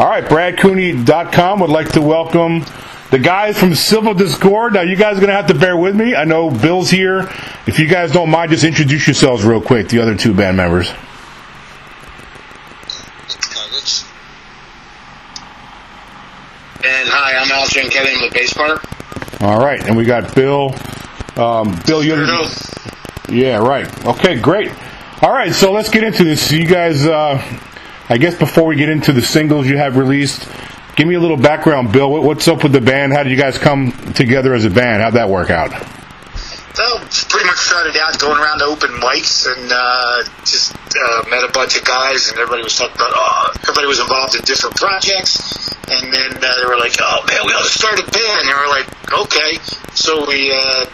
All right, BradCooney.com would like to welcome the guys from Civil Discord. Now, you guys are going to have to bear with me. I know Bill's here. If you guys don't mind, just introduce yourselves real quick, the other two band members. And hi, I'm Al Kelly. I'm the bass player. All right, and we got Bill. Um, Bill, you're yeah, right. Okay, great. All right, so let's get into this. So you guys, uh, I guess before we get into the singles you have released, give me a little background, Bill. What's up with the band? How did you guys come together as a band? How'd that work out? Well, pretty much started out going around to open mics and uh, just uh, met a bunch of guys, and everybody was talking about. Oh, everybody was involved in different projects, and then uh, they were like, "Oh man, we ought to start a band." And we were like, "Okay." So we uh,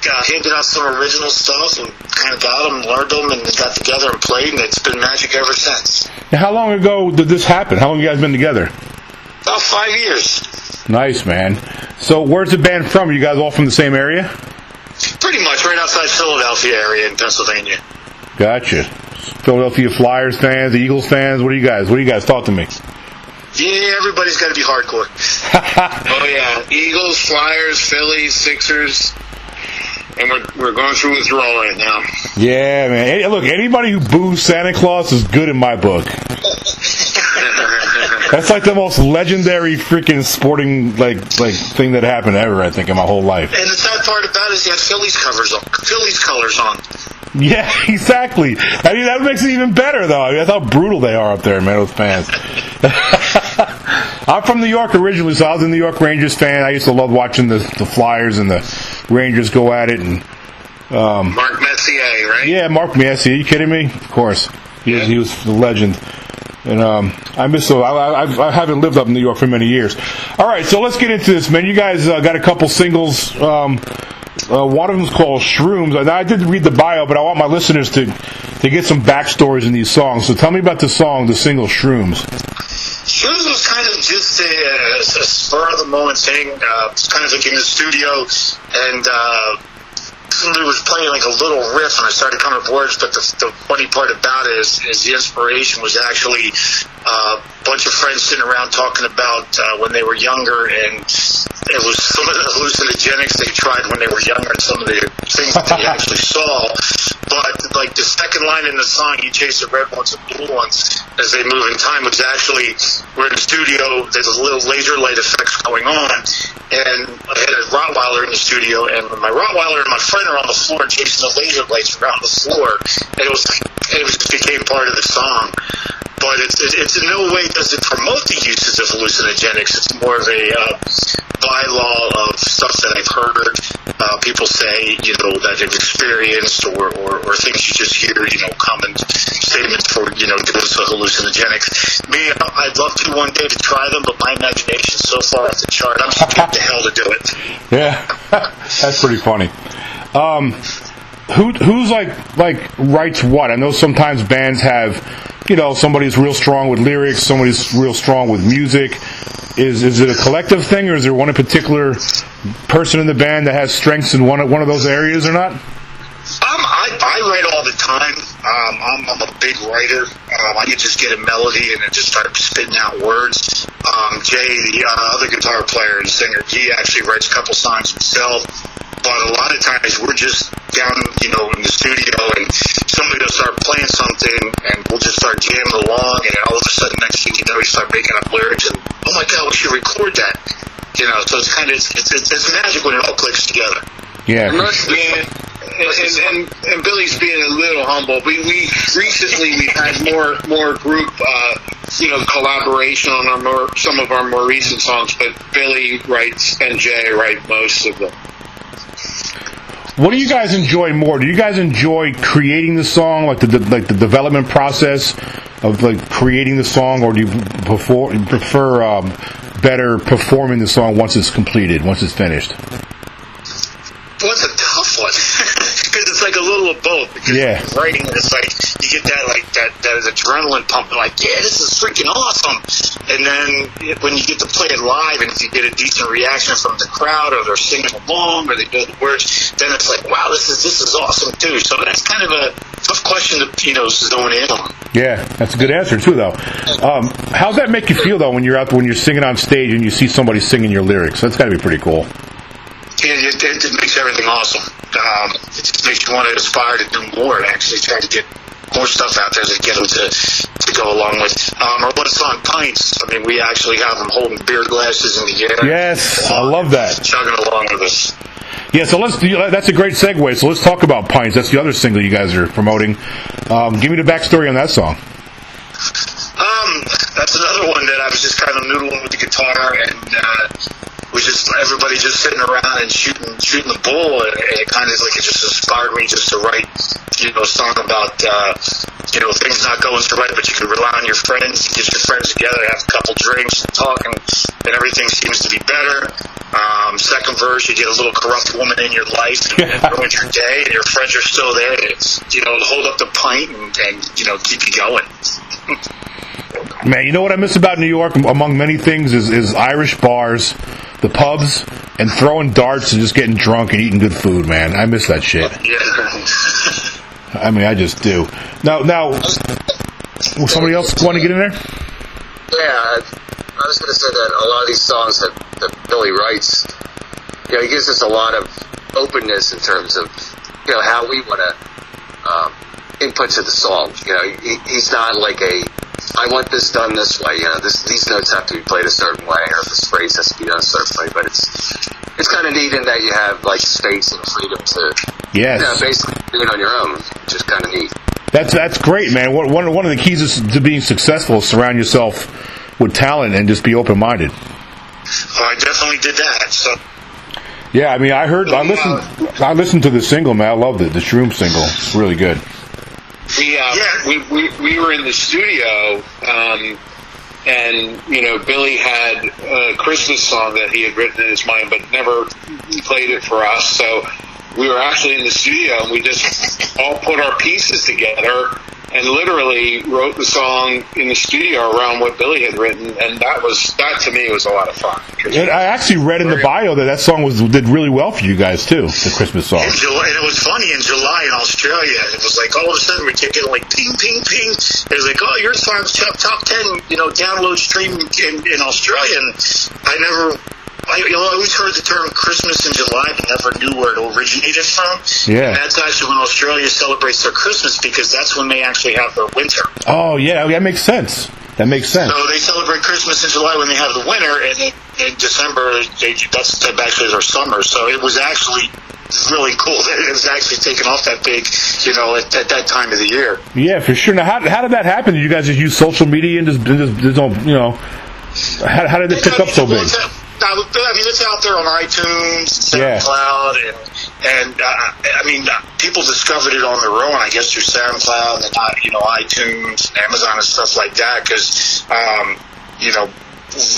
got handed out some original stuff and kind of got them, learned them, and got together and played, and it's been magic ever since. Now, how long ago did this happen? How long you guys been together? About five years. Nice, man. So, where's the band from? Are you guys all from the same area? Pretty much, right outside Philadelphia area in Pennsylvania. Gotcha. Philadelphia Flyers fans, Eagles fans. What are you guys? What do you guys talk to me? Yeah, everybody's got to be hardcore. oh yeah, Eagles, Flyers, Phillies, Sixers and we're, we're going through withdrawal right now. Yeah, man. Look, anybody who boos Santa Claus is good in my book. That's like the most legendary freaking sporting like like thing that happened ever. I think in my whole life. And the sad part about it is he had Phillies covers on, Phillies colors on. Yeah, exactly. I mean, that makes it even better, though. I mean, that's how brutal they are up there, man, those fans. I'm from New York originally, so I was a New York Rangers fan. I used to love watching the, the Flyers and the Rangers go at it. And um, Mark Messier, right? Yeah, Mark Messier. You kidding me? Of course, he, yeah. was, he was the legend. And um, I miss so I, I, I, haven't lived up in New York for many years. All right, so let's get into this, man. You guys uh, got a couple singles. Um, uh, one of them's called Shrooms. And I did read the bio, but I want my listeners to to get some backstories in these songs. So tell me about the song, the single Shrooms. Shrooms was kind of just a, a spur of the moment thing. Uh, kind of like in the studio, and uh, somebody was playing like a little riff, and I started coming up words. But the, the funny part about it is, is the inspiration was actually uh, a bunch of friends sitting around talking about uh, when they were younger, and it was some of the hallucinogenics they tried when they were younger, and some of the things that they actually saw. But like the second line in the song, "You chase the red ones and blue ones," as they move in time, was actually we're in the studio. There's a little laser light effects going on, and I had a Rottweiler in the studio, and my Rottweiler and my friend are on the floor chasing the laser lights around the floor, and it was it was became part of the song but it's, it's in no way does it promote the uses of hallucinogenics. It's more of a uh, bylaw of stuff that I've heard uh, people say, you know, that they've experienced or, or, or things you just hear, you know, common statements for, you know, of hallucinogenics. Me, I'd love to one day to try them, but my imagination so far off the chart, I'm scared to hell to do it. Yeah, that's pretty funny. Um, who, who's like like writes what? I know sometimes bands have you know, somebody's real strong with lyrics, somebody's real strong with music. Is is it a collective thing, or is there one particular person in the band that has strengths in one of, one of those areas or not? Um, I, I write all the time. Um, I'm, I'm a big writer. Um, I can just get a melody and then just start spitting out words. Um, Jay, the uh, other guitar player and singer, he actually writes a couple songs himself. But a lot of times we're just down, you know, in the studio and somebody will start playing something and we'll just start jamming along and all of a sudden next thing you know we start making up lyrics and oh my god we should record that you know so it's kind of it's it's, it's magic when it all clicks together yeah yeah and, and, and, and Billy's being a little humble. We, we recently we had more more group uh, you know collaboration on our more some of our more recent songs, but Billy writes and Jay write most of them. What do you guys enjoy more? Do you guys enjoy creating the song, like the like the development process of like creating the song, or do you prefer, prefer um, better performing the song once it's completed, once it's finished? Well, it's a tough one because it's like a little of both because Yeah. writing it, it's like you get that like that that adrenaline pumping, like yeah, this is freaking awesome. And then when you get to play it live, and if you get a decent reaction from the crowd, or they're singing along, or they know the words, then it's like wow, this is this is awesome too. So that's kind of a tough question to you know zone in on. Yeah, that's a good answer too, though. Um, how's that make you feel though when you're out when you're singing on stage and you see somebody singing your lyrics? That's got to be pretty cool. It, it, it makes everything awesome. Um, it just makes you want to aspire to do more and actually try to get more stuff out there to get them to, to go along with. Um, or what's on pints? I mean, we actually have them holding beer glasses in the air. Yes, I love that. Chugging along with us. Yeah, so let's. do- That's a great segue. So let's talk about pints. That's the other single you guys are promoting. Um, give me the backstory on that song. Um, that's another one that I was just kind of noodling with the guitar and uh, was just everybody just sitting around and shooting shooting the bull. And it kind of like it just inspired me just to write you know a song about uh, you know things not going so right but you can rely on your friends get your friends together have a couple drinks and talk and, and everything seems to be better. Um, second verse you get a little corrupt woman in your life and ruins your day and your friends are still there to you know hold up the pint and, and you know keep you going. Man, you know what I miss about New York, among many things, is, is Irish bars, the pubs, and throwing darts and just getting drunk and eating good food. Man, I miss that shit. yeah I mean, I just do. Now, now, will somebody else want to get in there? Yeah, I was going to say that a lot of these songs that, that Billy writes, you know, he gives us a lot of openness in terms of, you know, how we want to um, input to the song. You know, he, he's not like a, I want this done this way. You know, this, these notes have to be played a certain way, or this phrase has to be done a certain way. But it's it's kind of neat in that you have like space and freedom to, you know, basically do it on your own, which is kind of neat. that's that's great, man. One one one of the keys is to being successful is surround yourself with talent and just be open minded. Oh, I definitely did that. So Yeah, I mean, I heard, I listened, uh, I listened to the single, man. I loved it. The Shroom single, it's really good. We, uh, Yeah. we, we, we were in the studio, um, and, you know, Billy had a Christmas song that he had written in his mind, but never played it for us. So we were actually in the studio, and we just all put our pieces together and literally wrote the song in the studio around what Billy had written, and that was, that to me was a lot of fun. And I actually read in the bio that that song was did really well for you guys too. The Christmas song. in July, and it was funny in July in Australia. It was like all of a sudden we kept getting like ping, ping, ping. It was like, oh, your song's top top ten, you know, download stream in, in Australia. And I never, I, you know, I always heard the term Christmas in July, but never knew where it originated from. Yeah. And that's actually when Australia celebrates their Christmas because that's when they actually have their winter. Oh yeah, oh, that makes sense. That makes sense. So they celebrate Christmas in July when they have the winter, and in, December they, that's that actually their summer. So it was actually really cool that it was actually taken off that big, you know, at, at that time of the year. Yeah, for sure. Now, how, how did that happen? Did you guys just use social media and just, just, just don't, you know, how, how did it pick up so big? It's I mean, it's out there on iTunes, Yeah. SoundCloud, and and uh, I mean, uh, people discovered it on their own, I guess, through SoundCloud and uh, you know iTunes, and Amazon, and stuff like that, because um, you know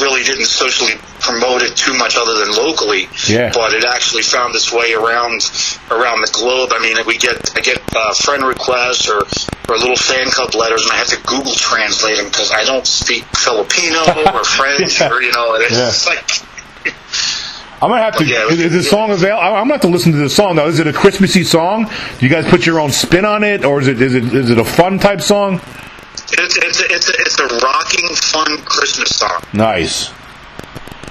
really didn't socially promote it too much other than locally. Yeah. But it actually found its way around around the globe. I mean, we get I get uh, friend requests or or little fan club letters, and I have to Google translate them because I don't speak Filipino or French Yeah. or you know, it's Yeah. like. I'm gonna have to. Yeah, is, is the song? I'm gonna have to listen to the song now. Is it a Christmassy song? Do you guys put your own spin on it, or is it is it is it a fun type song? It's it's a, it's a, it's a rocking, fun Christmas song. Nice.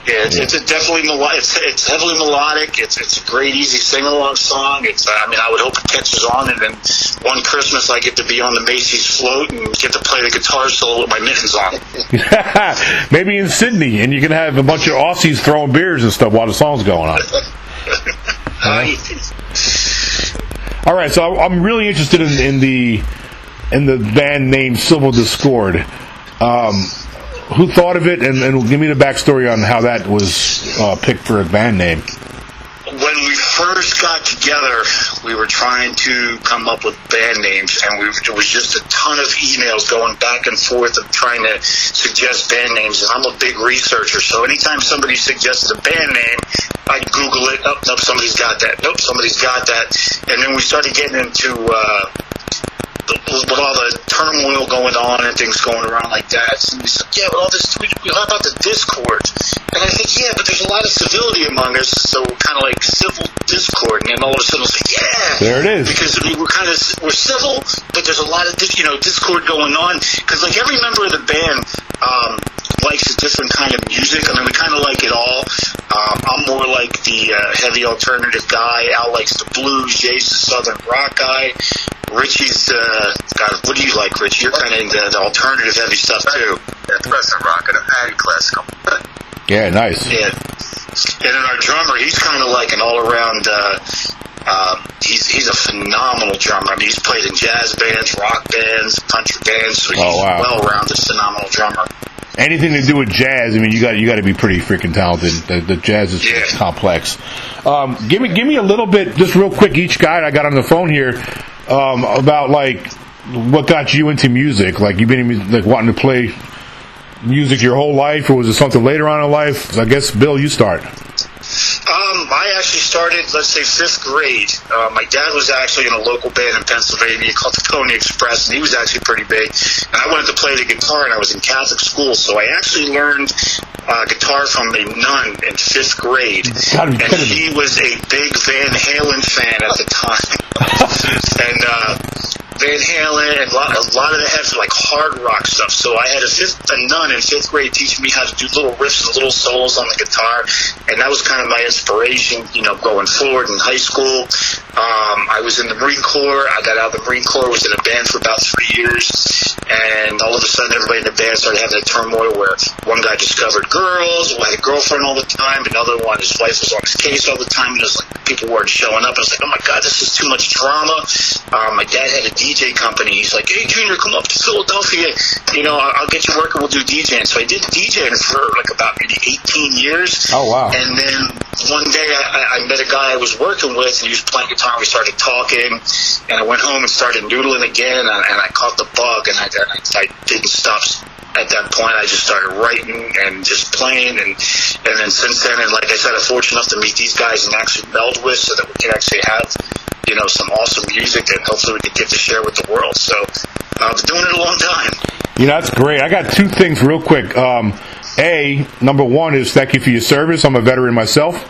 Yeah, it's, it's a definitely melo- it's it's heavily melodic. It's it's a great, easy sing along song. It's I mean I would hope it catches on, and then one Christmas I get to be on the Macy's float and get to play the guitar solo with my mittens on. Maybe in Sydney, and you can have a bunch of Aussies throwing beers and stuff while the song's going on. All right, so I'm really interested in, in the in the band name Civil Discord. Um, who thought of it, and, and give me the backstory on how that was uh, picked for a band name. when we first got together, we were trying to come up with band names, and we, there was just a ton of emails going back and forth of trying to suggest band names. And I'm a big researcher, so anytime somebody suggested a band name, I'd Google it. Oh, nope, somebody's got that. Nope, somebody's got that. And then we started getting into uh, with all the turmoil going on and things going around like that. And we said, yeah, but all this, we, we, how about the Discord? And I said, yeah, but there's a lot of civility among us, so kind of like civil Discord. And then all of a sudden, I was like, yeah, There it is. because I mean, we're kind of we're civil, but there's a lot of you know Discord going on. Because like every member of the band um, likes a different kind of music. I mean, we kind of like it all. Um, I'm more like the uh, heavy alternative guy. Al likes the blues. Jay's the southern rock guy. Richie's uh, God. What do you like, Richie? You're kind of into the alternative heavy stuff too. Yeah, progressive rock and, and classical. Yeah, nice. Yeah. And then our drummer, he's kind of like an all-around. Uh, um, he's he's a phenomenal drummer. I mean, he's played in jazz bands, rock bands, country bands. So he's Oh, wow. a well-rounded, phenomenal drummer. Anything to do with jazz, I mean, you got you got to be pretty freaking talented. The, the jazz is Yeah. complex. Um, give me give me a little bit, just real quick, each guy I got on the phone here um, about like what got you into music. Like you've been like wanting to play music your whole life, or was it something later on in life? I guess Bill, you start. Um, I actually started, let's say, fifth grade. Uh, my dad was actually in a local band in Pennsylvania called the Pony Express, and he was actually pretty big. And I wanted to play the guitar, and I was in Catholic school, so I actually learned uh, guitar from a nun in fifth grade. And he was a big Van Halen fan at the time. and uh, Van Halen and a lot, a lot of the heavy, like hard rock stuff. So I had a fifth, a nun in fifth grade teaching me how to do little riffs and little solos on the guitar, and that was kind of my inspiration, you know, going forward in high school. Um, I was in the Marine Corps. I got out of the Marine Corps. Was in a band for about three years, and all of a sudden, everybody in the band started having a turmoil where one guy discovered girls, who had a girlfriend all the time, another one, his wife was on his case all the time, and it was like people weren't showing up. I was like, oh my god, this is too much drama. Um, my dad had a DJ company. He's like, hey Junior, come up to Philadelphia. You know, I'll, I'll get you working. We'll do DJing. So I did DJing for like about maybe 18 years. Oh, wow. And then one day I, I- I met a guy I was working with, and he was playing guitar. We started talking, and I went home and started noodling again, and, and I caught the bug, and I, I, I didn't stop. At that point, I just started writing and just playing, and and then since then, and like I said, I'm fortunate enough to meet these guys and actually meld with, so that we can actually have, you know, some awesome music that hopefully we can get to share with the world. So uh, I've been doing it a long time. You know, that's great. I got two things real quick. Um, a, number one is thank you for your service. I'm a veteran myself.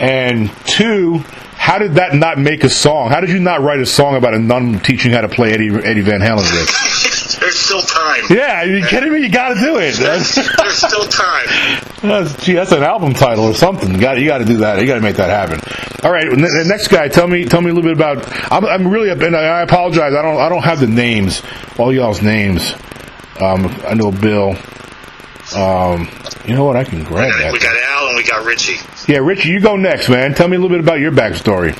And two, how did that not make a song? How did you not write a song about a nun teaching how to play Eddie, Eddie Van Halen? There's still time. Yeah, are you kidding me? You got to do it. There's, there's still time. That's, gee, that's an album title or something. You got you got to do that. You got to make that happen. All right, n- the next guy, tell me tell me a little bit about. I'm, I'm really and I apologize. I don't I don't have the names, all y'all's names. Um, I know Bill. Um, you know what? I can grab that. We got Al and we got Richie. Yeah, Richie, you go next, man. Tell me a little bit about your backstory.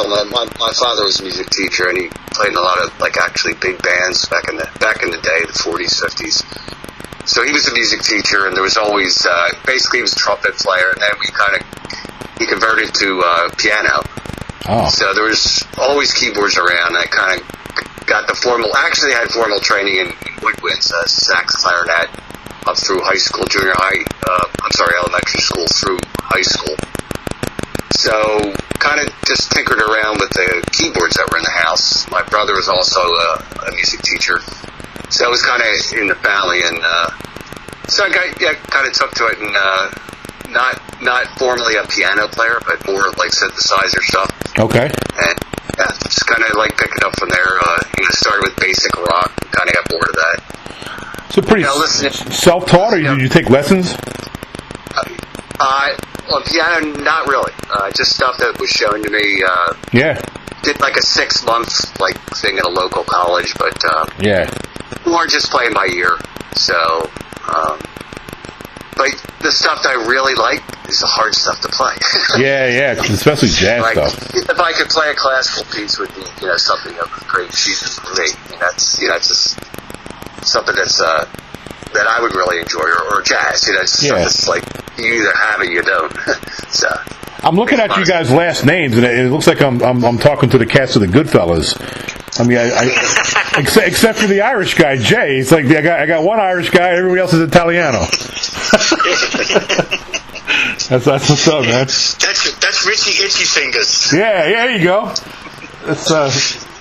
Well, the, you know, in my my, my, father was a music teacher, and he played in a lot of like actually big bands back in the back in the day, the 40s, 50s. So he was a music teacher, and there was always uh, basically he was a trumpet player, and then we kind of he converted to uh, piano. Oh, So there was always keyboards around. I kind of got the formal. Actually, I had formal training in, in woodwinds, uh, sax, clarinet, up through high school, junior high. Uh, I'm sorry, elementary school through high school. So kind of just tinkered around with the keyboards that were in the house. My brother was also a, a music teacher, so it was kind of in the family, and uh, so I got yeah, kind of took to it, and uh, not not formally a piano player, but more like synthesizer stuff okay. and yeah, just kind of like pick it up from there. Uh, you know, started with basic rock, kind of got bored of that. So pretty Yeah, listen- s- self-taught, or did you take lessons? Uh, on piano, not really. Uh, just stuff that was shown to me. Uh, Yeah, did like a six month like thing at a local college, but uh, yeah. more just playing by ear. So, um, but the stuff that I really like is the hard stuff to play. Yeah, yeah, especially jazz like stuff. if I could play a classical piece would be you know something of great achievement for me. And that's you know it's just something that's uh, that I would really enjoy or, or jazz. You know, it's Yeah. like you either have it, you don't. so I'm looking at you guys' last names, and it, it looks like I'm, I'm I'm talking to the cast of the Goodfellas. I mean, I, I except, except for the Irish guy, Jay. it's like, I got, I got one Irish guy, everybody else is Italiano. that's, that's what's up, man. That's that's Richie Itchy Fingers. Yeah, yeah, there you go. That's, uh,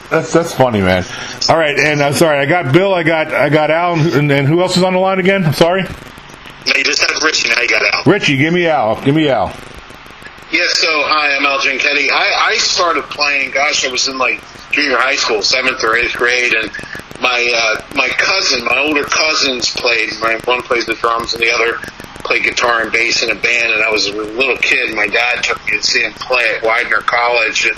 that's, that's funny, man. All right, and I'm sorry, I got Bill, I got, I got Al, and, and who else is on the line again? I'm sorry? No, you just had Richie. Now you got out. Richie, give me Al. Give me Al. Yeah, so hi, I'm Al Genketti. I, I started playing, gosh, I was in like junior high school, seventh or eighth grade, and my uh, my cousin, my older cousins played. My one played the drums, and the other played guitar and bass in a band. And I was a little kid. My dad took me to see him play at Widener College, and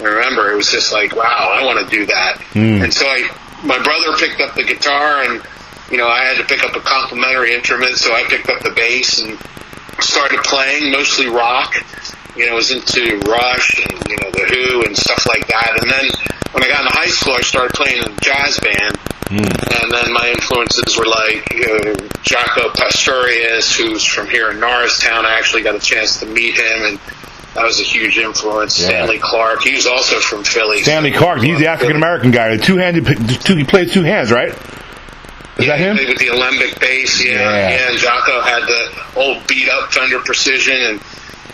I remember it was just like, wow, I want to do that. Mm. And so I, my brother picked up the guitar, and you know, I had to pick up a complementary instrument, so I picked up the bass and started playing mostly rock. You know, I was into Rush and you know the Who and stuff like that. And then when I got into high school, I started playing in a jazz band. And then my influences were like uh, Jaco Pastorius, who's from here in Norristown. I actually got a chance to meet him, and that was a huge influence. Yeah. Stanley Clarke, he was also from Philly. Stanley Clarke, he's the African American guy. The two handed, two, he plays two hands, right? Is yeah, that him? with the Alembic bass, yeah. Yeah. Yeah, and Jaco had the old beat up Fender Precision, and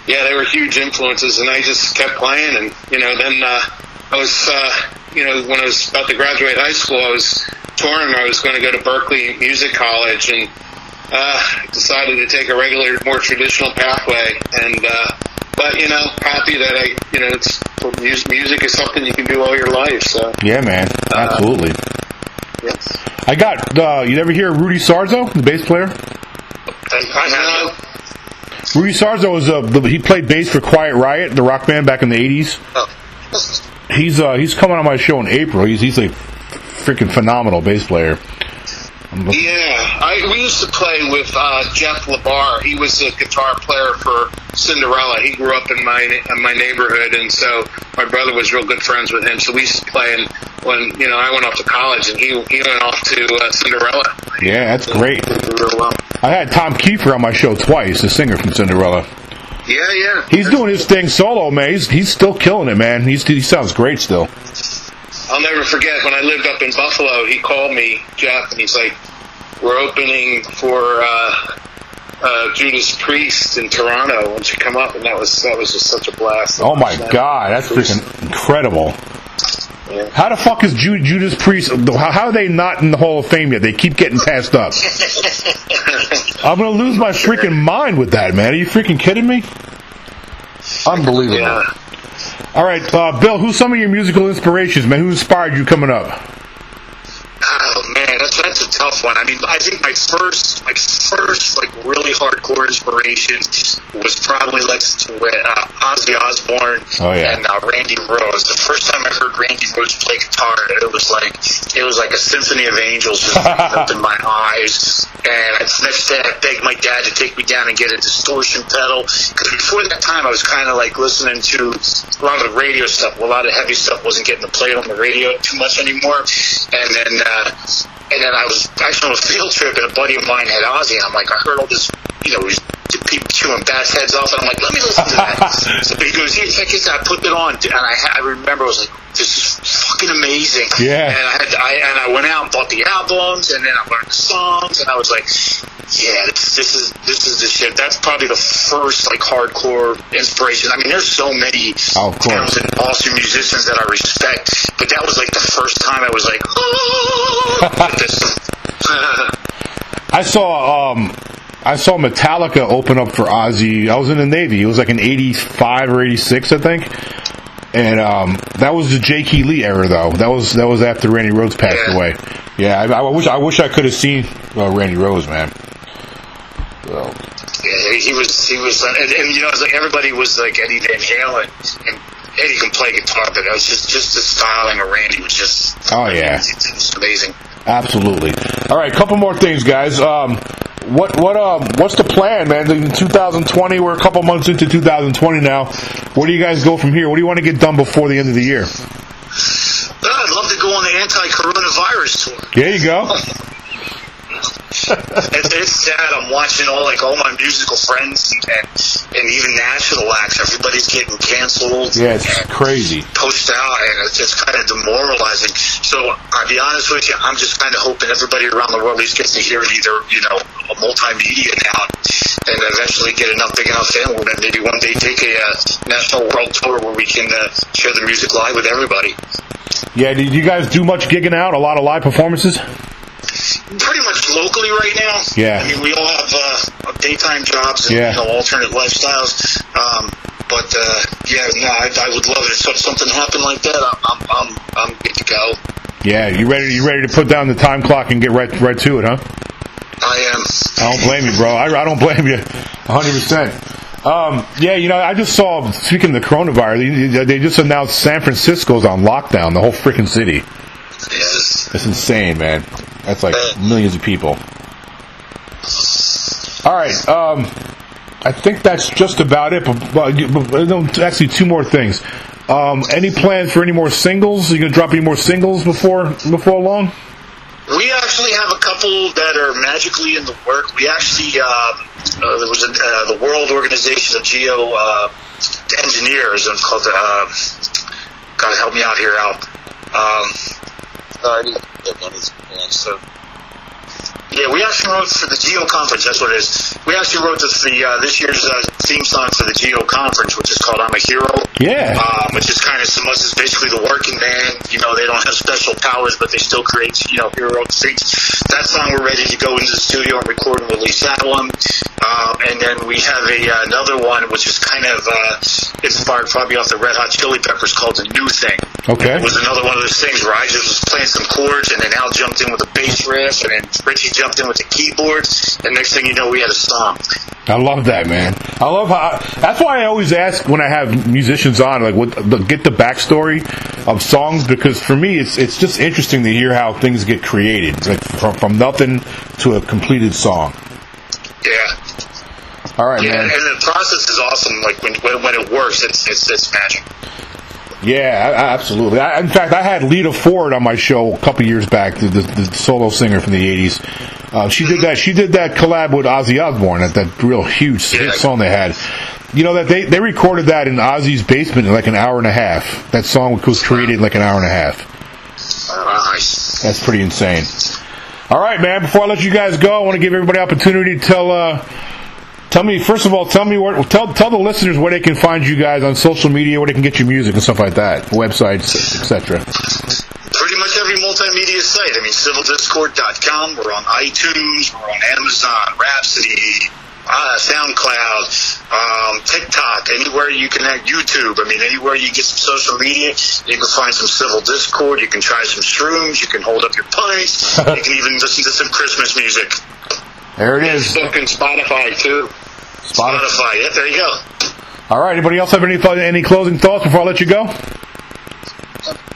yeah, they were huge influences. And I just kept playing, and you know, then uh, I was, uh, you know, when I was about to graduate high school, I was touring. I was going to go to Berklee Music College, and uh, decided to take a regular, more traditional pathway. And uh, but you know, happy that I, you know, it's music, music is something you can do all your life. So Yeah, man. Absolutely. yes. I got, uh, you ever hear Rudy Sarzo, the bass player? I have Uh, Rudy Sarzo was, a, he played bass for Quiet Riot, the rock band back in the 80s. He's, uh, he's coming on my show in April. He's, he's a freaking phenomenal bass player. Yeah, I, we used to play with uh, Jeff LaBar. He was a guitar player for Cinderella. He grew up in my in my neighborhood, and so my brother was real good friends with him. So we used to play. And when you know I went off to college, and he he went off to uh, Cinderella. Yeah, that's great. Well. I had Tom Kiefer on my show twice, the singer from Cinderella. Yeah, yeah. He's doing his thing solo, man. He's, he's still killing it, man. He's, he sounds great still. I'll never forget when I lived up in Buffalo. He called me, Jeff, and he's like, "We're opening for uh, uh, Judas Priest in Toronto. Won't you come up?" And that was that was just such a blast. Oh my god, that's freaking incredible. Yeah. How the fuck is Ju- Judas Priest? How, how are they not in the Hall of Fame yet? They keep getting passed up. I'm gonna lose my freaking mind with that, man. Are you freaking kidding me? Unbelievable. Yeah. All right, uh, Bill. Who's some of your musical inspirations, man? Who inspired you coming up? Oh man, that's that's a tough one. I mean, I think my first, my first like really hardcore inspiration was probably like uh, Ozzy Osbourne Oh, yeah. and uh, Randy Rhoads. The first time I heard Randy Rhoads play guitar, it was like it was like a symphony of angels just opened my eyes. And I, next day, I begged my dad to take me down and get a distortion pedal because before that time, I was kind of like listening to a lot of the radio stuff. A lot of heavy stuff wasn't getting to play on the radio too much anymore. And then, uh, and then I was actually on a field trip, and a buddy of mine had Ozzy, and I'm like, I heard all this, you know, people chewing bats heads off, and I'm like, let me listen to that. so he goes, yeah, check this out, put it on, and I, I remember I was like, this is fucking amazing. Yeah. And I had, I, and I went out and bought the albums, and then I learned the songs, and I was like, yeah, this, this is this is the shit. That's probably the first like hardcore inspiration. I mean, there's so many Oh, of course. talented, awesome musicians that I respect, but that was like the first time I was like, oh, this. I saw um I saw Metallica open up for Ozzy. I was in the Navy. It was like an '85 or '86, I think. And um, that was the Jake E. Lee era, though. That was that was after Randy Rhoads passed Yeah. away. Yeah, I, I wish I wish I could have seen uh, Randy Rhoads, man. So, Yeah, he was he was, and, and you know, like everybody was like Eddie Van Halen, and Eddie can play guitar, but it was just just the styling of Randy was just Oh, yeah. it was amazing. Absolutely. All right, a couple more things, guys. Um, what what um what's the plan, man? In 2020, we're a couple months into 2020 now. Where do you guys go from here? What do you want to get done before the end of the year? But I'd love to go on the anti-coronavirus tour. There you go. it's, it's sad. I'm watching all like all my musical friends and, and even national acts. Everybody's getting canceled. Yeah, it's crazy. Pushed out, and it's just kind of demoralizing. I'll be honest with you, I'm just kind of hoping everybody around the world at least gets to hear it either, you know, a multimedia now, and eventually get enough big enough fan that maybe one day take a uh, national world tour where we can uh, share the music live with everybody. Yeah, did you guys do much gigging out? A lot of live performances? Pretty much locally right now. Yeah. I mean, we all have uh, daytime jobs and Yeah. you know, alternate lifestyles. Um, but uh, yeah, no, I, I would love it if something happened like that. I'm, I'm, I'm good to go. Yeah, you ready? You ready to put down the time clock and get right right to it, huh? I am. I don't blame you, bro. I, I don't blame you, hundred percent. Um, yeah, you know, I just saw. Speaking of the coronavirus, they, they just announced San Francisco's on lockdown. The whole freaking city. Yes. It's insane, man. That's like millions of people. All right. Um, I think that's just about it. But, but, but actually, two more things. Um, any plans for any more singles? Are you gonna drop any more singles before before long? We actually have a couple that are magically in the work. We actually, uh, uh, there was a, uh, the World Organization of Geo uh, Engineers, and it's called, uh, God help me out here, Al. Um, No, I need to get one of these bands, so. Yeah, we actually wrote for the Geo Conference. That's what it is. We actually wrote this the uh, this year's uh, theme song for the Geo Conference, which is called "I'm a Hero." Yeah. um, which is kind of some is basically the working man. You know, they don't have special powers, but they still create you know hero things. That song we're ready to go into the studio and record and release that one. Um, and then we have a uh, another one which is kind of uh, inspired probably off the Red Hot Chili Peppers called "The New Thing." Okay. It was another one of those things where I just was playing some chords, and then Al jumped in with a bass riff, and then Richie jumped in with the keyboard, and next thing you know, we had a song. I love that, man. I love how. That's why I always ask when I have musicians on, like, what the, get the backstory of songs because for me, it's it's just interesting to hear how things get created, like from from nothing to a completed song. Yeah. All right, Yeah, man. and the process is awesome. Like when when, when it works, it's it's it's magic. Yeah, absolutely. I, in fact, I had Lita Ford on my show a couple years back, the, the, the solo singer from the '80s. Uh, she did that. She did that collab with Ozzy Osbourne, that that real huge hit Yeah. song they had. You know that they they recorded that in Ozzy's basement in like an hour and a half. That song was created in like an hour and a half. Nice. That's pretty insane. All right, man. Before I let you guys go, I want to give everybody opportunity to tell. Uh, tell me first of all, tell me where. Tell tell the listeners where they can find you guys on social media, where they can get your music and stuff like that, websites, etc. Pretty much every multimedia site. I mean, civildiscord.com. We're on iTunes. We're on Amazon, Rhapsody, uh, SoundCloud, um, TikTok, anywhere you can have YouTube. I mean, anywhere you get some social media, you can find some Civil Discord. You can try some shrooms. You can hold up your pints. you can even listen to some Christmas music. There it is. And Spotify too. Spotify. Spotify. Yeah, there you go. All right. Anybody else have any th- any closing thoughts before I let you go?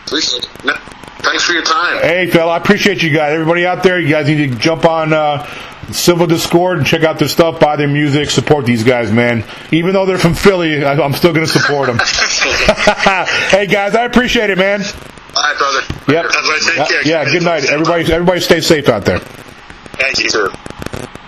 Appreciate it. No, thanks for your time. Hey, fella, I appreciate you guys. Everybody out there, you guys need to jump on uh, Civil Discord and check out their stuff, buy their music, support these guys, man. Even though they're from Philly, I- I'm still going to support them. hey, guys, I appreciate it, man. All right, brother. Yep. Care. Yeah, good night. Everybody, everybody stay safe out there. Thank You too.